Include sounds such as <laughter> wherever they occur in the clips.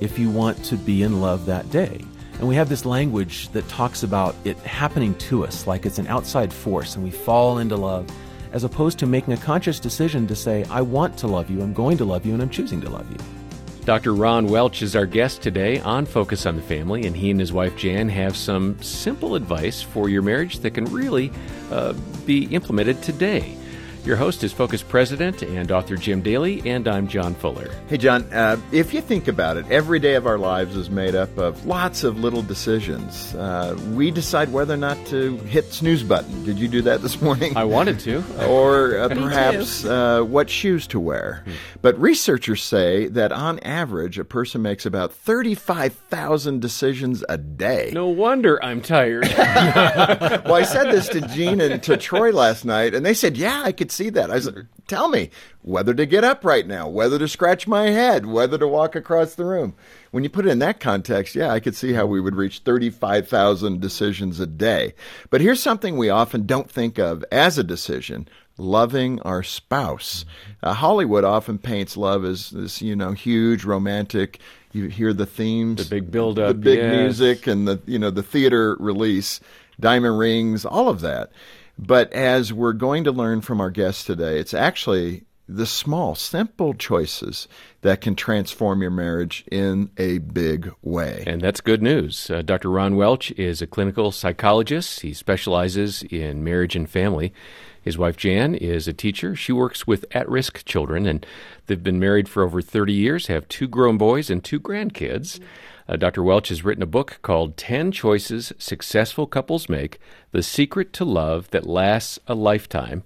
if you want to be in love that day. And we have this language that talks about it happening to us like it's an outside force and we fall into love, as opposed to making a conscious decision to say, I want to love you, I'm going to love you, and I'm choosing to love you. Dr. Ron Welch is our guest today on Focus on the Family, and he and his wife Jan have some simple advice for your marriage that can really uh, be implemented today. Your host is Focus President and author Jim Daly, and I'm John Fuller. Hey, John, uh, if you think about it, every day of our lives is made up of lots of little decisions. Uh, we decide whether or not to hit snooze button. Did you do that this morning? I wanted to. <laughs> or uh, perhaps uh, what shoes to wear. Hmm. But researchers say that on average, a person makes about 35,000 decisions a day. No wonder I'm tired. <laughs> well, I said this to Jean and to Troy last night, and they said, yeah, I could see that. I said, tell me whether to get up right now, whether to scratch my head, whether to walk across the room. When you put it in that context, yeah, I could see how we would reach 35,000 decisions a day. But here's something we often don't think of as a decision loving our spouse. Uh, Hollywood often paints love as this, you know, huge romantic. You hear the themes, the big build up, the big yes. music, and the you know the theater release, diamond rings, all of that. But as we're going to learn from our guests today, it's actually the small, simple choices that can transform your marriage in a big way. And that's good news. Uh, Dr. Ron Welch is a clinical psychologist. He specializes in marriage and family. His wife Jan is a teacher. She works with at risk children, and they've been married for over 30 years, have two grown boys and two grandkids. Mm-hmm. Uh, Dr. Welch has written a book called 10 Choices Successful Couples Make The Secret to Love That Lasts a Lifetime.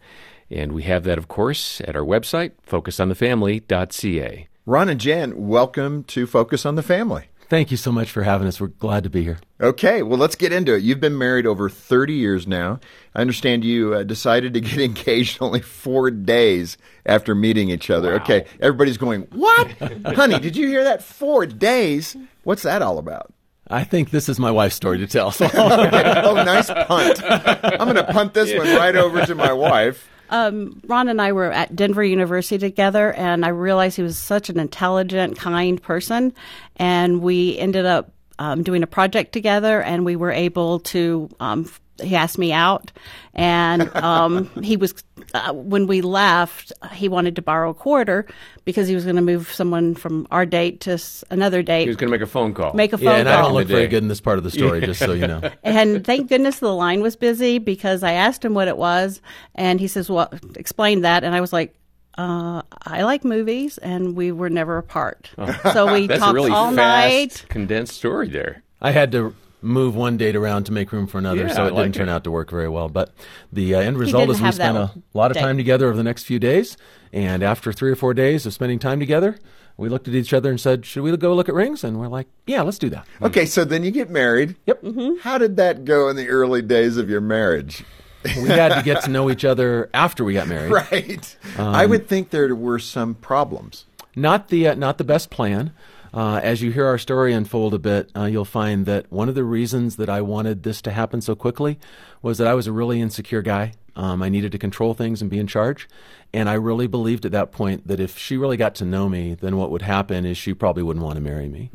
And we have that, of course, at our website, focusonthefamily.ca. Ron and Jan, welcome to Focus on the Family. Thank you so much for having us. We're glad to be here. Okay, well, let's get into it. You've been married over 30 years now. I understand you uh, decided to <laughs> get engaged only four days after meeting each other. Wow. Okay, everybody's going, What? Honey, did you hear that? Four days? What's that all about? I think this is my wife's story to tell. <laughs> So. oh, nice punt. I'm going to punt this one right over to my wife. Um, Ron and I were at Denver University together, and I realized he was such an intelligent, kind person. And we ended up um, doing a project together, and we were able to um, he asked me out, and um, <laughs> he was uh, when we left, he wanted to borrow a quarter because he was going to move someone from our date to another date. He was going to make a phone call. Make a phone yeah, and call. I don't look very good in this part of the story, just so you know. <laughs> and thank goodness the line was busy because I asked him what it was, and he says, "Well, explain that," and I was like. Uh, I like movies, and we were never apart. So we <laughs> That's talked a really all fast, night. condensed story there. I had to move one date around to make room for another, Yeah, so it like didn't turn out to work very well. But the uh, end result is we spent a lot of date. time together over the next few days. And after three or four days of spending time together, we looked at each other and said, "Should we go look at rings?" And we're like, "Yeah, let's do that." Okay, so then you get married. Yep. Mm-hmm. How did that go in the early days of your marriage? we had to get to know each other after we got married. Right. I would think there were some problems. Not the uh, not the best plan. Uh, as you hear our story unfold a bit, uh, you'll find that one of the reasons that I wanted this to happen so quickly was that I was a really insecure guy. Um, I needed to control things and be in charge. And I really believed at that point that if she really got to know me, then what would happen is she probably wouldn't want to marry me.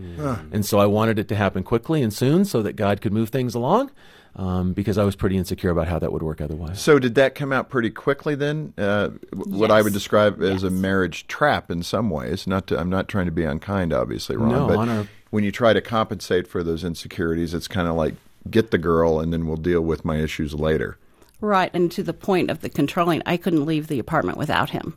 And so I wanted it to happen quickly and soon so that God could move things along um, because I was pretty insecure about how that would work otherwise. So did that come out pretty quickly then? Uh, What I would Yes. describe as a marriage trap in some ways. Not to, I'm not trying to be unkind, obviously, Ron. No, but on our- when you try to compensate for those insecurities, it's kind of like get the girl, and then we'll deal with my issues later. Right, and to the point of the controlling, I couldn't leave the apartment without him.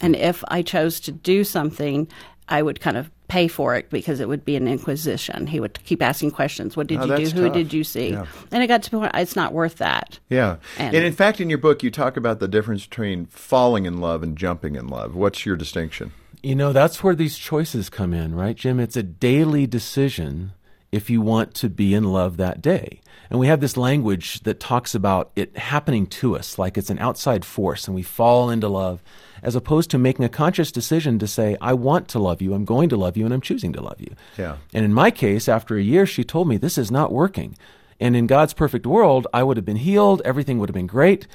And if I chose to do something, I would kind of pay for it because it would be an inquisition. He would keep asking questions. What did Oh, you do? that's Who tough. did you see? Yeah. And it got to the point it's not worth that. Yeah. And, And- in fact, in your book, you talk about the difference between falling in love and jumping in love. What's your distinction? You know, that's where these choices come in, right, Jim? It's a daily decision if you want to be in love that day. And we have this language that talks about it happening to us, like it's an outside force, and we fall into love, as opposed to making a conscious decision to say, I want to love you, I'm going to love you, and I'm choosing to love you. Yeah. And in my case, after a year, she told me, This is not working. And in God's perfect world, I would have been healed, everything would have been great.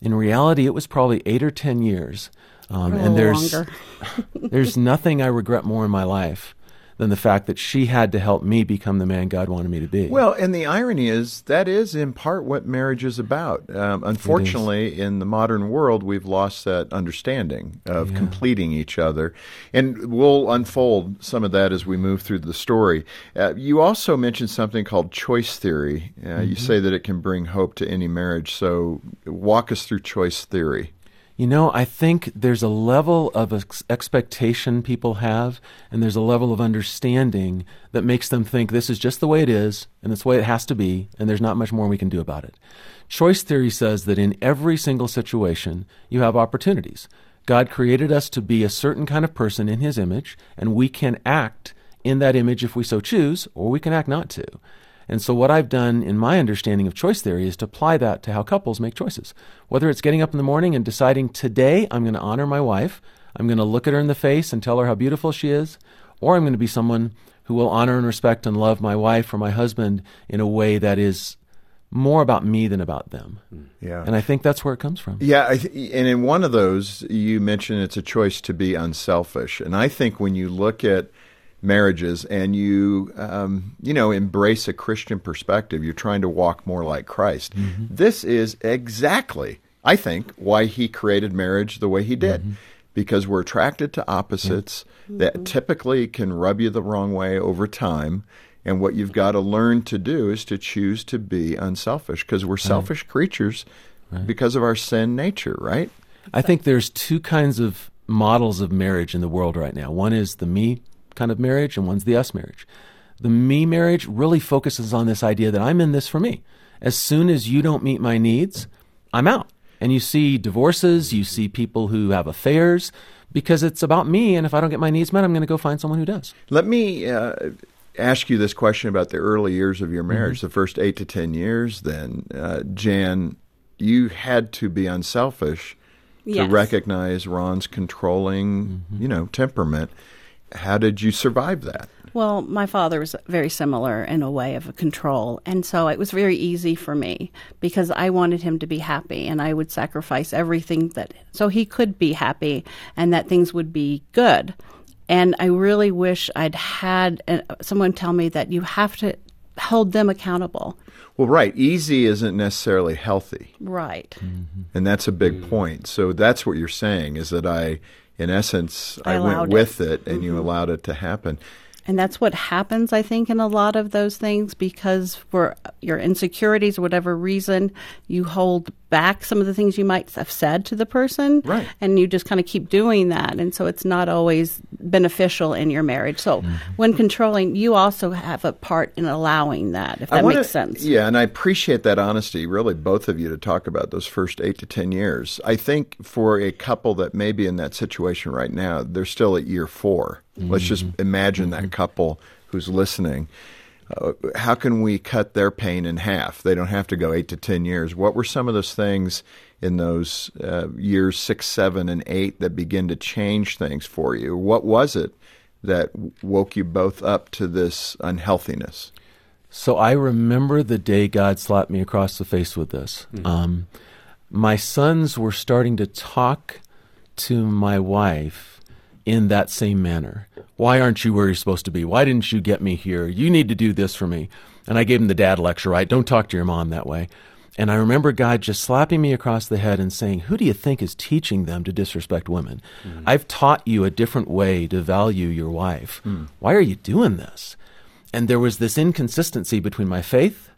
In reality, it was probably eight or 10 years. Um, and there's, <laughs> there's nothing I regret more in my life than the fact that she had to help me become the man God wanted me to be. Well, and the irony is that is in part what marriage is about. Um, unfortunately, in the modern world, we've lost that understanding of Yeah. completing each other, and we'll unfold some of that as we move through the story. Uh, you also mentioned something called choice theory. Uh, You say that it can bring hope to any marriage. So, walk us through choice theory. You know, I think there's a level of ex- expectation people have, and there's a level of understanding that makes them think this is just the way it is, and it's the way it has to be, and there's not much more we can do about it. Choice theory says that in every single situation, you have opportunities. God created us to be a certain kind of person in His image, and we can act in that image if we so choose, or we can act not to. And so, what I've done in my understanding of choice theory is to apply that to how couples make choices. Whether it's getting up in the morning and deciding today I'm going to honor my wife, I'm going to look at her in the face and tell her how beautiful she is, or I'm going to be someone who will honor and respect and love my wife or my husband in a way that is more about me than about them. Mm. Yeah. And I think that's where it comes from. Yeah, I th- and in one of those, you mentioned it's a choice to be unselfish, and I think when you look at marriages and you, um, you know, embrace a Christian perspective, you're trying to walk more like Christ. Mm-hmm. This is exactly, I think, why He created marriage the way He did, mm-hmm. because we're attracted to opposites that mm-hmm. typically can rub you the wrong way over time. And what you've got to learn to do is to choose to be unselfish because we're selfish creatures because of our sin nature, right? I think there's two kinds of models of marriage in the world right now. One is the me kind of marriage, and one's the us marriage. The me marriage really focuses on this idea that I'm in this for me. As soon as you don't meet my needs, I'm out. And you see divorces, you see people who have affairs because it's about me. And if I don't get my needs met, I'm going to go find someone who does. Let me uh, ask you this question about the early years of your Mm-hmm. marriage, the first eight to ten years. Then, uh, Jan, you had to be unselfish to recognize Ron's controlling, Mm-hmm. you know, temperament. How did you survive that? Well, my father was very similar in a way of a control. And so it was very easy for me because I wanted him to be happy and I would sacrifice everything that so he could be happy and that things would be good. And I really wish I'd had uh, someone tell me that you have to hold them accountable. Well, right, easy isn't necessarily healthy. Right. And that's a big point. So that's what you're saying is that I, in essence, I I, went with it. it, and you allowed it to happen. And that's what happens, I think, in a lot of those things because for your insecurities or whatever reason, you hold back some of the things you might have said to the person. Right. And you just kind of keep doing that. And so it's not always beneficial in your marriage. So mm-hmm. when controlling, you also have a part in allowing that, if that wanna- makes sense. Yeah, and I appreciate that honesty, really, both of you, to talk about those first eight to 10 years. I think for a couple that may be in that situation right now, they're still at year 4 Let's just imagine that couple who's listening. Uh, how can we cut their pain in half? They don't have to go eight to 10 years. What were some of those things in those uh, years six, seven, and eight that begin to change things for you? What was it that woke you both up to this unhealthiness? So I remember the day God slapped me across the face with this. Um, my sons were starting to talk to my wife in that same manner. Why aren't you where you're supposed to be? Why didn't you get me here? You need to do this for me. And I gave him the dad lecture, right? Don't talk to your mom that way. And I remember God just slapping me across the head and saying, Who do you think is teaching them to disrespect women? Mm. I've taught you a different way to value your wife. Mm. Why are you doing this? And there was this inconsistency between my faith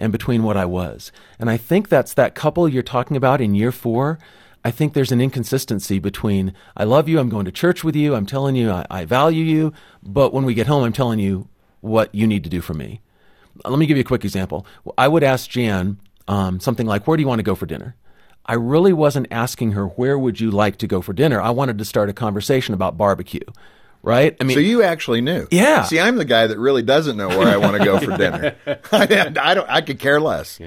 and between what I was. And I think that's that couple you're talking about in year four. I think there's an inconsistency between I love you, I'm going to church with you, I'm telling you I, I value you, but when we get home, I'm telling you what you need to do for me. Let me give you a quick example. I would ask Jan um, something like, Where do you want to go for dinner? I really wasn't asking her, where would you like to go for dinner? I wanted to start a conversation about barbecue. Right? I mean, So you actually knew. Yeah. See, I'm the guy that really doesn't know where I want to go for <laughs> dinner. I, I don't. I could care less.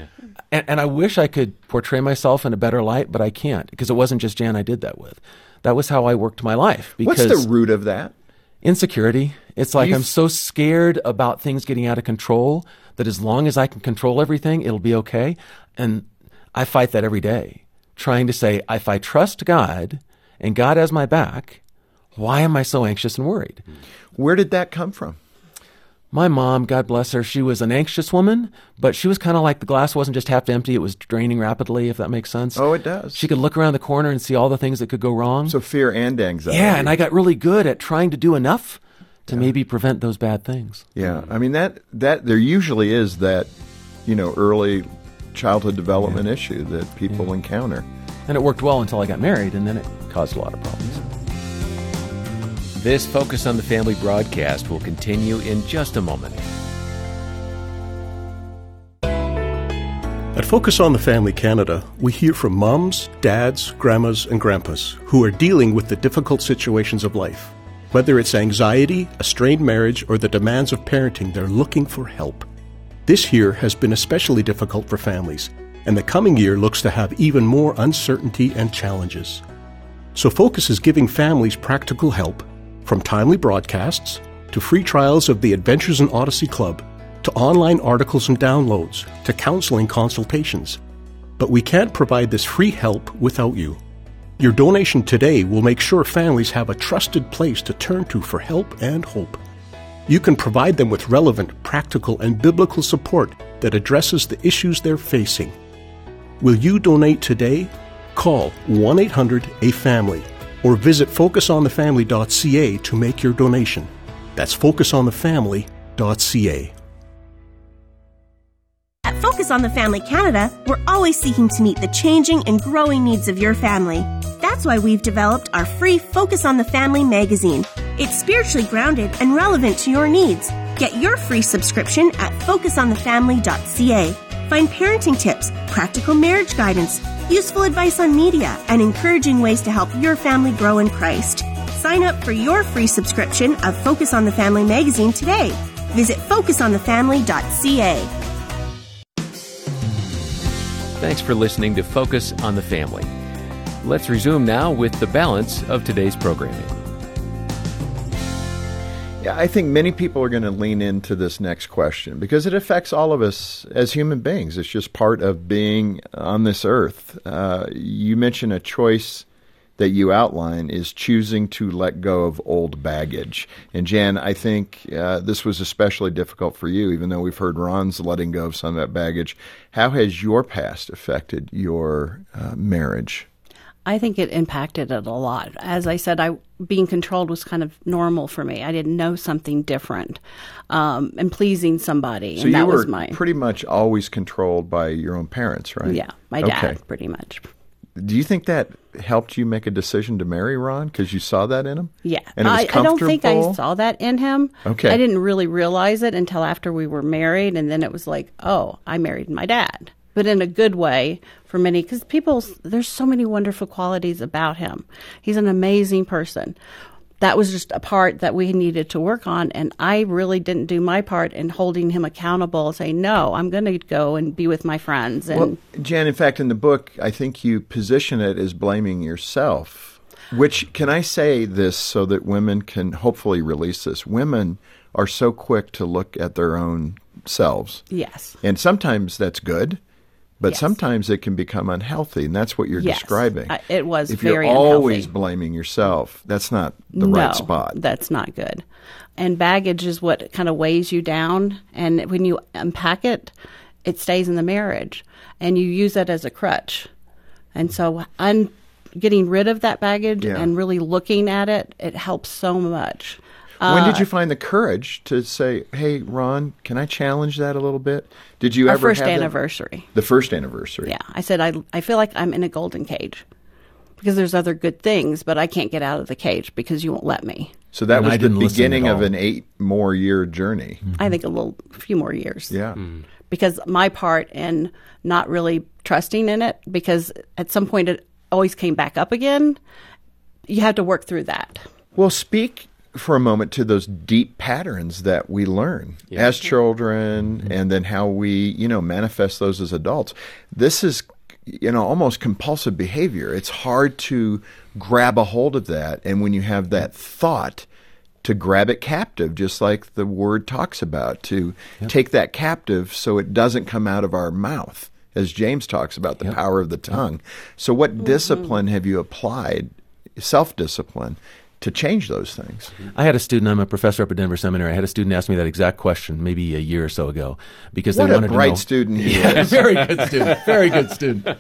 and, and I wish I could portray myself in a better light, but I can't because it wasn't just Jan I did that with. That was how I worked my life. What's Because the root of that? insecurity. It's like You I'm so scared about things getting out of control that as long as I can control everything, it'll be okay. And I fight that every day, trying to say, if I trust God and God has my back, why am I so anxious and worried? Where did that come from? My mom, God bless her, she was an anxious woman, but she was kind of like the glass wasn't just half empty, it was draining rapidly, if that makes sense. Oh, it does. She could look around the corner and see all the things that could go wrong. So fear and anxiety. yeah, and I got really good at trying to do enough to maybe prevent those bad things. Yeah, I mean that that there usually is that, you know, early childhood development issue that people encounter. And it worked well until I got married, and then it caused a lot of problems. This Focus on the Family broadcast will continue in just a moment. At Focus on the Family Canada, we hear from moms, dads, grandmas, and grandpas who are dealing with the difficult situations of life. Whether it's anxiety, a strained marriage, or the demands of parenting, they're looking for help. This year has been especially difficult for families, and the coming year looks to have even more uncertainty and challenges. So Focus is giving families practical help, from timely broadcasts to free trials of the Adventures in Odyssey Club to online articles and downloads to counseling consultations. But we can't provide this free help without you. Your donation today will make sure families have a trusted place to turn to for help and hope. You can provide them with relevant, practical, and biblical support that addresses the issues they're facing. Will you donate today? Call 1 800 A Family or visit focusonthefamily.ca to make your donation. That's focusonthefamily.ca. At Focus on the Family Canada, we're always seeking to meet the changing and growing needs of your family. That's why we've developed our free Focus on the Family magazine. It's spiritually grounded and relevant to your needs. Get your free subscription at focusonthefamily.ca. Find parenting tips, practical marriage guidance, useful advice on media, and encouraging ways to help your family grow in Christ. Sign up for your free subscription of Focus on the Family magazine today. Visit focusonthefamily.ca. Thanks for listening to Focus on the Family. Let's resume now with the balance of today's programming. Yeah, I think many people are going to lean into this next question because it affects all of us as human beings. It's just part of being on this earth. Uh, you mentioned a choice that you outline is choosing to let go of old baggage. And Jan, I think uh, this was especially difficult for you, even though we've heard Ron's letting go of some of that baggage. How has your past affected your uh, marriage? I think it impacted it a lot. As I said, I being controlled was kind of normal for me. I didn't know something different, um, and pleasing somebody, So and you that were was my pretty much always controlled by your own parents, right? yeah, my dad, Okay. pretty much. Do you think that helped you make a decision to marry Ron because you saw that in him? Yeah, and I, I don't think I saw that in him. Okay. I didn't really realize it until after we were married, and then it was like, oh, I married my dad, but in a good way for many because people. There's so many wonderful qualities about him. He's an amazing person. That was just a part that we needed to work on, and I really didn't do my part in holding him accountable. Saying, no, I'm going to go and be with my friends, and Well, Jan, in fact, in the book, I think you position it as blaming yourself. Which can I say this so that women can hopefully release this? Women are so quick to look at their own selves, yes, and sometimes that's good. But Yes. sometimes it can become unhealthy, and that's what you're Yes. describing. I- it was if you're always unhealthy. blaming yourself, that's not the no, right spot. That's not good. And baggage is what kind of weighs you down. And when you unpack it, it stays in the marriage and you use that as a crutch. And so, un- getting rid of that baggage Yeah. and really looking at it, it helps so much. When Uh, did you find the courage to say, "Hey, Ron, can I challenge that a little bit?" Did you Our ever first have that- anniversary. The first anniversary. Yeah. I said, I, I feel like I'm in a golden cage because there's other good things, but I can't get out of the cage because you won't let me. So that And was I the didn't listen at beginning of an eight more year journey. I think a little, a few more years. Yeah. because my part in not really trusting in it because at some point it always came back up again you had to work through that Well, speak for a moment to those deep patterns that we learn as children and then how we, you know, manifest those as adults. This is you know almost compulsive behavior. It's hard to grab a hold of that. And when you have that thought to grab it captive just like the word talks about to take that captive so it doesn't come out of our mouth as James talks about the power of the tongue. So what mm-hmm. discipline have you applied? Self-discipline to change those things? I had a student. I'm a professor up at Denver Seminary. I had a student ask me that exact question maybe a year or so ago because What they a wanted bright to know. student he Yeah, is. very good student. Very good student.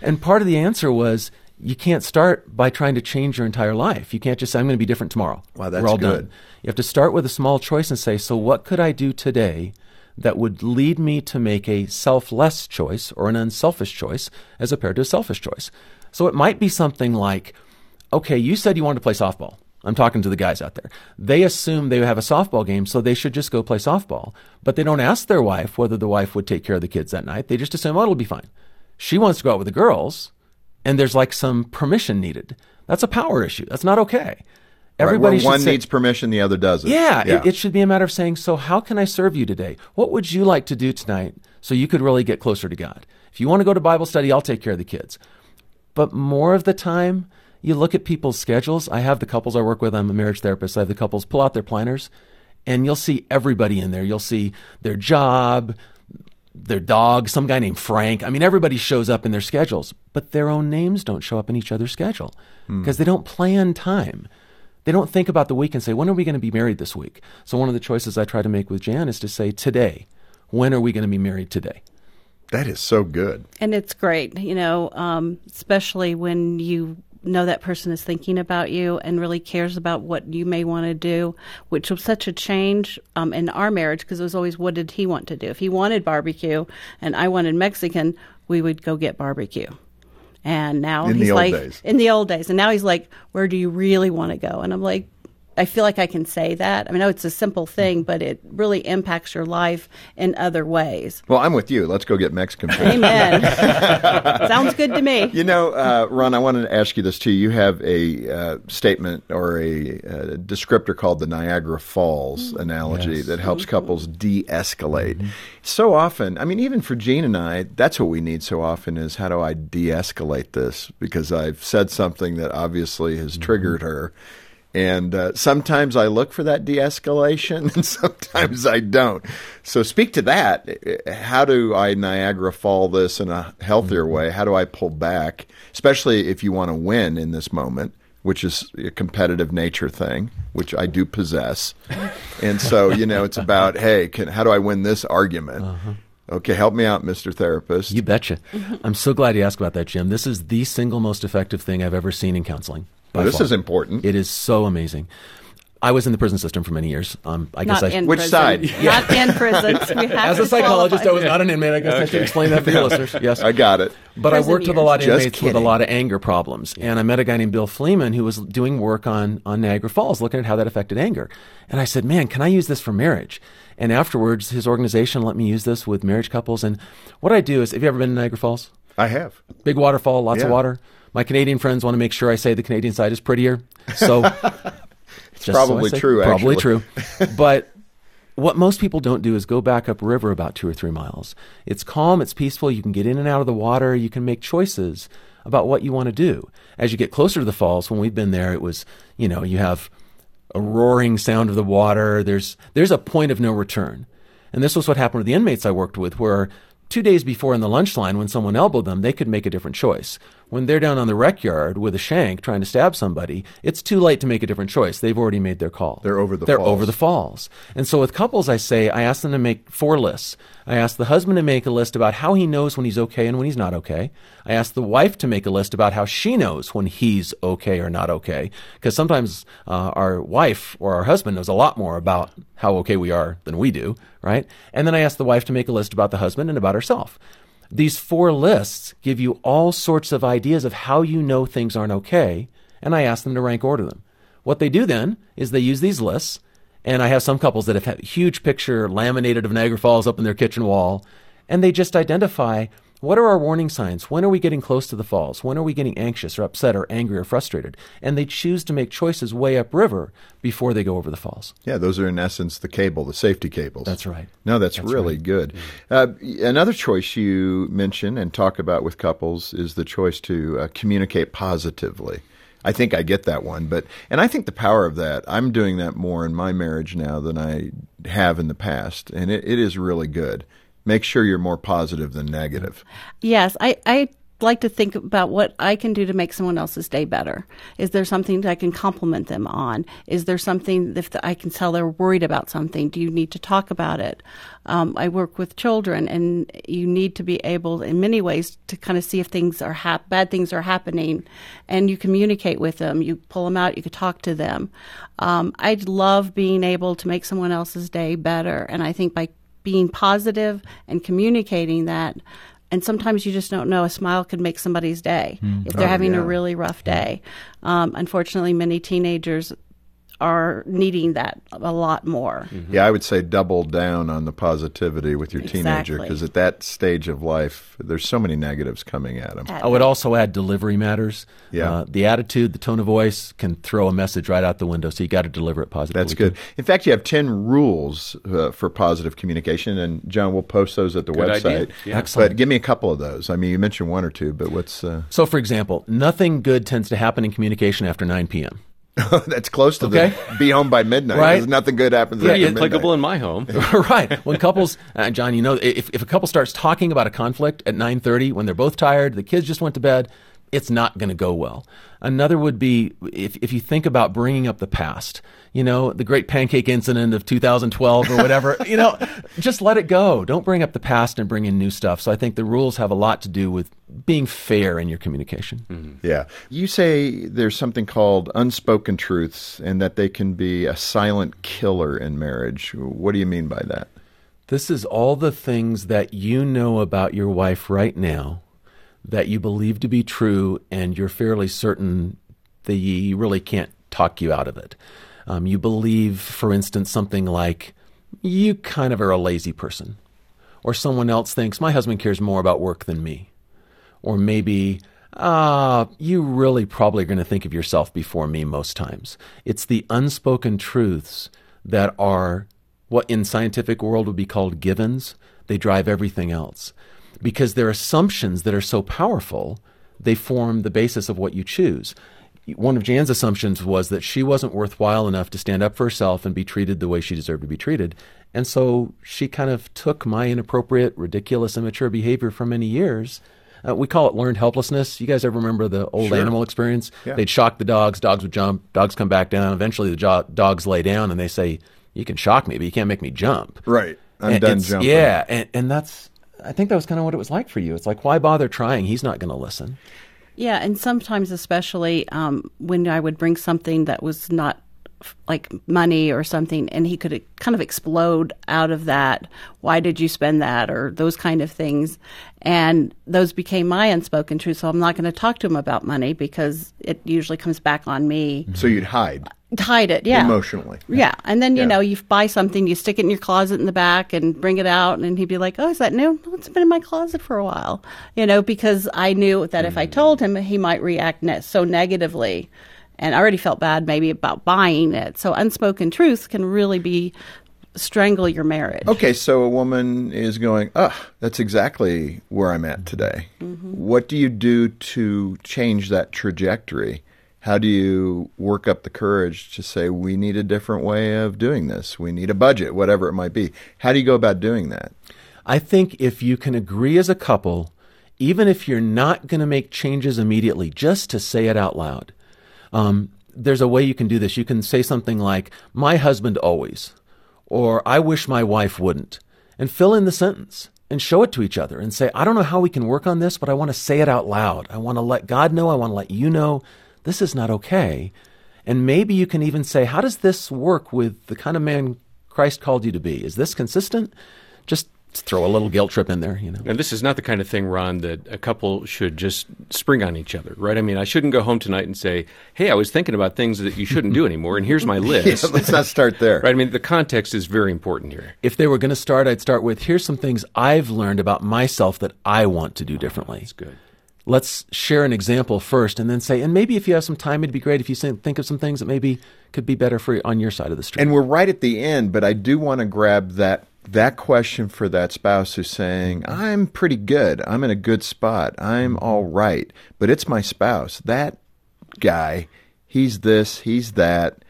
And part of the answer was you can't start by trying to change your entire life. You can't just say I'm going to be different tomorrow. Wow, that's We're all good. done. You have to start with a small choice and say, so what could I do today? That would lead me to make a selfless choice or an unselfish choice as compared to a selfish choice. So it might be something like, okay, you said you wanted to play softball. I'm talking to the guys out there. They assume they have a softball game, so they should just go play softball. But they don't ask their wife whether the wife would take care of the kids that night. They just assume, oh, it'll be fine. She wants to go out with the girls, and there's like some permission needed. That's a power issue. That's not okay. Everybody Right, one say- needs permission, the other doesn't. yeah, It, it should be a matter of saying, so how can I serve you today? What would you like to do tonight so you could really get closer to God? If you want to go to Bible study, I'll take care of the kids. But more of the time, you look at people's schedules. I have the couples I work with, I'm a marriage therapist. I have the couples pull out their planners, and you'll see everybody in there. You'll see their job, their dog, some guy named Frank. I mean, everybody shows up in their schedules, but their own names don't show up in each other's schedule because they don't plan time. They don't think about the week and say, when are we going to be married this week? So, one of the choices I try to make with Jan is to say, today. When are we going to be married today? That is so good. and it's great you know um, especially when you know that person is thinking about you and really cares about what you may want to do which was such a change um, in our marriage because it was always what did he want to do? If he wanted barbecue and i wanted mexican we would go get barbecue. And now In he's like days. in the old days. And now he's like where do you really want to go? And i'm like I feel like I can say that. I mean, I know it's a simple thing, but it really impacts your life in other ways. Well, I'm with you. Let's go get Mexican food. Amen. <laughs> Sounds good to me. You know, uh, Ron, I wanted to ask you this too. You have a uh, statement or a uh, descriptor called the Niagara Falls analogy Yes. that helps couples de escalate. So often, I mean, even for Jean and I, that's what we need so often is how do I de escalate this? Because I've said something that obviously has triggered her. And uh, sometimes I look for that de escalation <laughs> and sometimes I don't. So, speak to that. Uh, how do I Niagara fall this in a healthier mm-hmm. way? How do I pull back, especially if you want to win in this moment? Which is a competitive nature thing, which I do possess, and so you know it's about hey, can, how do I win this argument? Uh-huh. Okay, help me out, Mister Therapist. You betcha. I'm so glad you asked about that, Jim. This is the single most effective thing I've ever seen in counseling. By this far. is important. It is so amazing. I was in the prison system for many years. Um, I guess Not I in Which prison. side? <laughs> Not in prisons. <laughs> We have As a psychologist, qualify. I was not an inmate. I guess I should explain that for <laughs> your listeners. Yes, I got it. But I Prison worked with a lot of Just inmates with a lot of anger problems. And I met a guy named Bill Fleeman who was doing work on, on Niagara Falls, looking at how that affected anger. And I said, man, can I use this for marriage? And afterwards, his organization let me use this with marriage couples. And what I do is, have you ever been to Niagara Falls? I have. Big waterfall, lots of water. My Canadian friends want to make sure I say the Canadian side is prettier. So <laughs> it's probably true, Probably actually. true. <laughs> But what most people don't do is go back upriver about two or three miles. It's calm, it's peaceful. You can get in and out of the water. You can make choices about what you want to do. As you get closer to the falls, when we've been there, it was, you know, you have a roaring sound of the water. There's there's a point of no return. And this was what happened with the inmates I worked with, where two days before in the lunch line, when someone elbowed them, they could make a different choice. When they're down on the rec yard with a shank trying to stab somebody, it's too late to make a different choice. They've already made their call. They're over the They're falls. over the falls. And so with couples, I say, I ask them to make four lists. I ask the husband to make a list about how he knows when he's okay and when he's not okay. I ask the wife to make a list about how she knows when he's okay or not okay. Because sometimes uh, our wife or our husband knows a lot more about how okay we are than we do, right? And then I ask the wife to make a list about the husband and about herself. These four lists give you all sorts of ideas of how you know things aren't okay, and I ask them to rank order them. what they do then is they use these lists, and I have some couples that have a huge picture laminated of Niagara Falls up in their kitchen wall, and they just identify what are our warning signs? When are we getting close to the falls? When are we getting anxious or upset or angry or frustrated? And they choose to make choices way upriver before they go over the falls. Yeah, those are in essence the cable, the safety cables. That's right. No, that's, That's really right. good. Uh, another choice you mention and talk about with couples is the choice to uh, communicate positively. I think I get that one, but and I think the power of that. I'm doing that more in my marriage now than I have in the past, and it, it is really good. Make sure you're more positive than negative. Yes, I, I like to think about what I can do to make someone else's day better. Is there something that I can compliment them on? Is there something if I can tell they're worried about something? Do you need to talk about it? Um, I work with children, and you need to be able, in many ways, to kind of see if things are bad things are happening, and you communicate with them. You pull them out. You could talk to them. Um, I love being able to make someone else's day better, and I think by being positive and communicating that. And sometimes you just don't know. A smile could make somebody's day if they're Oh, having yeah. a really rough day. Um, unfortunately many teenagers are needing that a lot more Yeah, I would say double down on the positivity with your teenager because at that stage of life, there's so many negatives coming at them. I would also add delivery matters. Yeah. Uh, the attitude, the tone of voice can throw a message right out the window, so you got to deliver it positively. That's good. In fact, you have 10 rules uh, for positive communication, and John, we'll post those at the Good website. idea. Yeah. Excellent. But give me a couple of those. I mean, you mentioned one or two, but what's. Uh, So, for example, nothing good tends to happen in communication after 9 p.m. <laughs> that's close to Okay. the be home by midnight. Right. There's nothing good happens Pretty after applicable midnight. in my home. <laughs> right. When couples, <laughs> uh, John, you know, if, if a couple starts talking about a conflict at 9:30 when they're both tired, the kids just went to bed, it's not going to go well. Another would be if if you think about bringing up the past, you know, the great pancake incident of 2012 or whatever, <laughs> you know, just let it go. Don't bring up the past and bring in new stuff. So I think the rules have a lot to do with being fair in your communication. Mm-hmm. Yeah. You say there's something called unspoken truths and that they can be a silent killer in marriage. What do you mean by that? This is all the things that you know about your wife right now that you believe to be true, and you're fairly certain that you really can't talk you out of it. Um, you believe, for instance, something like, you kind of are a lazy person. Or someone else thinks, my husband cares more about work than me. Or maybe, ah, you really probably are going to think of yourself before me most times. It's the unspoken truths that are what in scientific world would be called givens. They drive everything else because they're assumptions that are so powerful. They form the basis of what you choose. One of Jan's assumptions was that she wasn't worthwhile enough to stand up for herself and be treated the way she deserved to be treated. And so she kind of took my inappropriate, ridiculous, immature behavior for many years. Uh, we call it learned helplessness. You guys ever remember the old Sure. animal experience? Yeah. They'd shock the dogs, dogs would jump, dogs come back down. Eventually, the jo- dogs lay down and they say, You can shock me, but you can't make me jump. Right. I'm And done jumping. Yeah, and, and that's, I think that was kind of what it was like for you. It's like, why bother trying? He's not going to listen. Yeah, and sometimes, especially um, when I would bring something that was not like money or something, and he could kind of explode out of that. Why did you spend that, or those kind of things? And those became my unspoken truth. So I'm not going to talk to him about money because it usually comes back on me. So you'd hide Hide it, yeah, emotionally. Yeah, and then you Yeah. know you buy something, you stick it in your closet in the back, and bring it out, and he'd be like, "Oh, is that new? No, it's been in my closet for a while." You know, because I knew that if I told him, he might react ne- so negatively, and I already felt bad maybe about buying it. So unspoken truths can really be strangle your marriage. Okay, so a woman is going, ah, that's exactly where I'm at today. What do you do to change that trajectory? How do you work up the courage to say, we need a different way of doing this? We need a budget, whatever it might be. How do you go about doing that? I think if you can agree as a couple, even if you're not going to make changes immediately, just to say it out loud, um, there's a way you can do this. You can say something like, My husband always, or I wish my wife wouldn't, and fill in the sentence and show it to each other and say, I don't know how we can work on this, but I want to say it out loud. I want to let God know. I want to let you know this is not okay. And maybe you can even say, How does this work with the kind of man Christ called you to be? Is this consistent? Just throw a little guilt trip in there, you know. And this is not the kind of thing, Ron, that a couple should just spring on each other, right? I mean, I shouldn't go home tonight and say, "Hey, I was thinking about things that you shouldn't do anymore, and here's my <laughs> list." Yeah, let's not start there. right? I mean, the context is very important here. If they were going to start, I'd start with here's some things I've learned about myself that I want to do differently. That's good. Let's share an example first, and then say, and maybe if you have some time, it'd be great if you think of some things that maybe could be better for you on your side of the street. And we're right at the end, but I do want to grab that that question for that spouse who's saying, "I'm pretty good. I'm in a good spot. I'm mm-hmm. all right." But it's my spouse. That guy, he's this, he's that.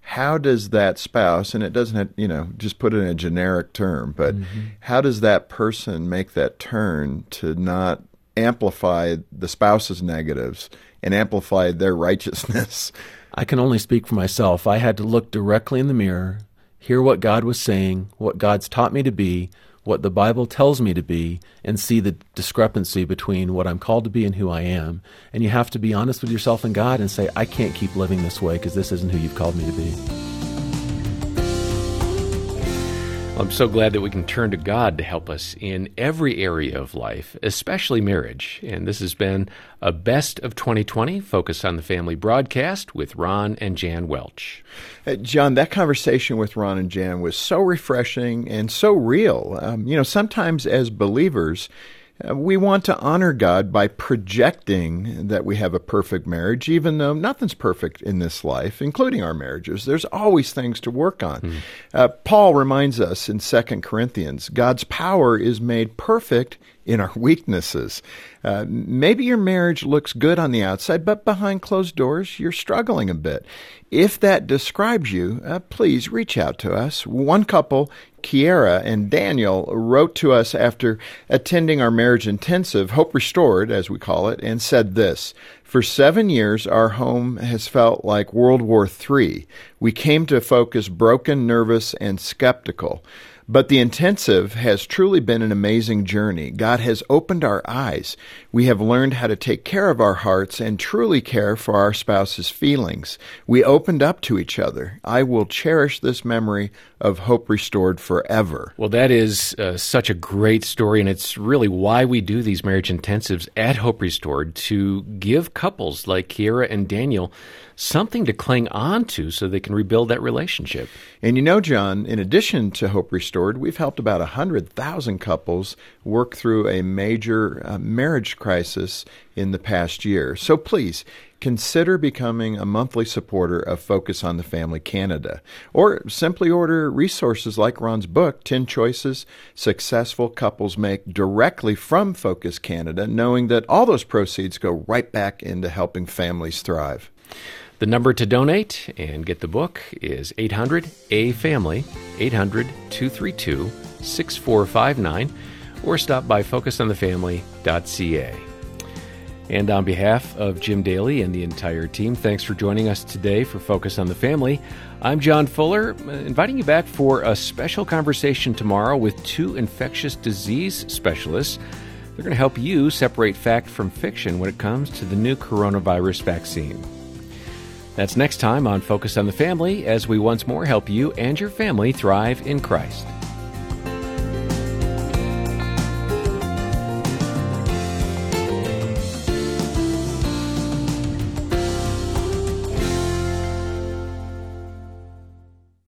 How does that spouse, and it doesn't have, you know, just put it in a generic term, but mm-hmm. how does that person make that turn to not amplify the spouse's negatives and amplified their righteousness? I can only speak for myself. I had to look directly in the mirror, hear what God was saying, what God's taught me to be, what the Bible tells me to be, and see the discrepancy between what I'm called to be and who I am. And you have to be honest with yourself and God and say, I can't keep living this way because this isn't who you've called me to be. I'm so glad that we can turn to God to help us in every area of life, especially marriage. And this has been a best of 2020 focus on the family broadcast with Ron and Jan Welch. Uh, John, that conversation with Ron and Jan was so refreshing and so real. Um, you know, sometimes as believers, we want to honor God by projecting that we have a perfect marriage, even though nothing's perfect in this life, including our marriages. There's always things to work on. Uh, Paul reminds us in 2 Corinthians God's power is made perfect in our weaknesses. Uh, maybe your marriage looks good on the outside, but behind closed doors, you're struggling a bit. If that describes you, uh, please reach out to us. One couple, Kiera and Daniel, wrote to us after attending our marriage intensive, Hope Restored, as we call it, and said this For seven years, our home has felt like World War III. We came to focus broken, nervous, and skeptical. But the intensive has truly been an amazing journey. God has opened our eyes. We have learned how to take care of our hearts and truly care for our spouse's feelings. We opened up to each other. I will cherish this memory of hope restored forever. Well, that is uh, such a great story, and it's really why we do these marriage intensives at Hope Restored to give couples like Kiera and Daniel something to cling on to so they can rebuild that relationship. And you know, John, in addition to Hope Restored, we've helped about 100,000 couples work through a major uh, marriage crisis in the past year. So please, consider becoming a monthly supporter of Focus on the Family Canada. Or simply order resources like Ron's book, 10 Choices Successful Couples Make, directly from Focus Canada, knowing that all those proceeds go right back into helping families thrive. The number to donate and get the book is 800 A Family, 800 232 6459, or stop by focusonthefamily.ca. And on behalf of Jim Daly and the entire team, thanks for joining us today for Focus on the Family. I'm John Fuller, uh, inviting you back for a special conversation tomorrow with two infectious disease specialists. They're going to help you separate fact from fiction when it comes to the new coronavirus vaccine. That's next time on Focus on the Family as we once more help you and your family thrive in Christ.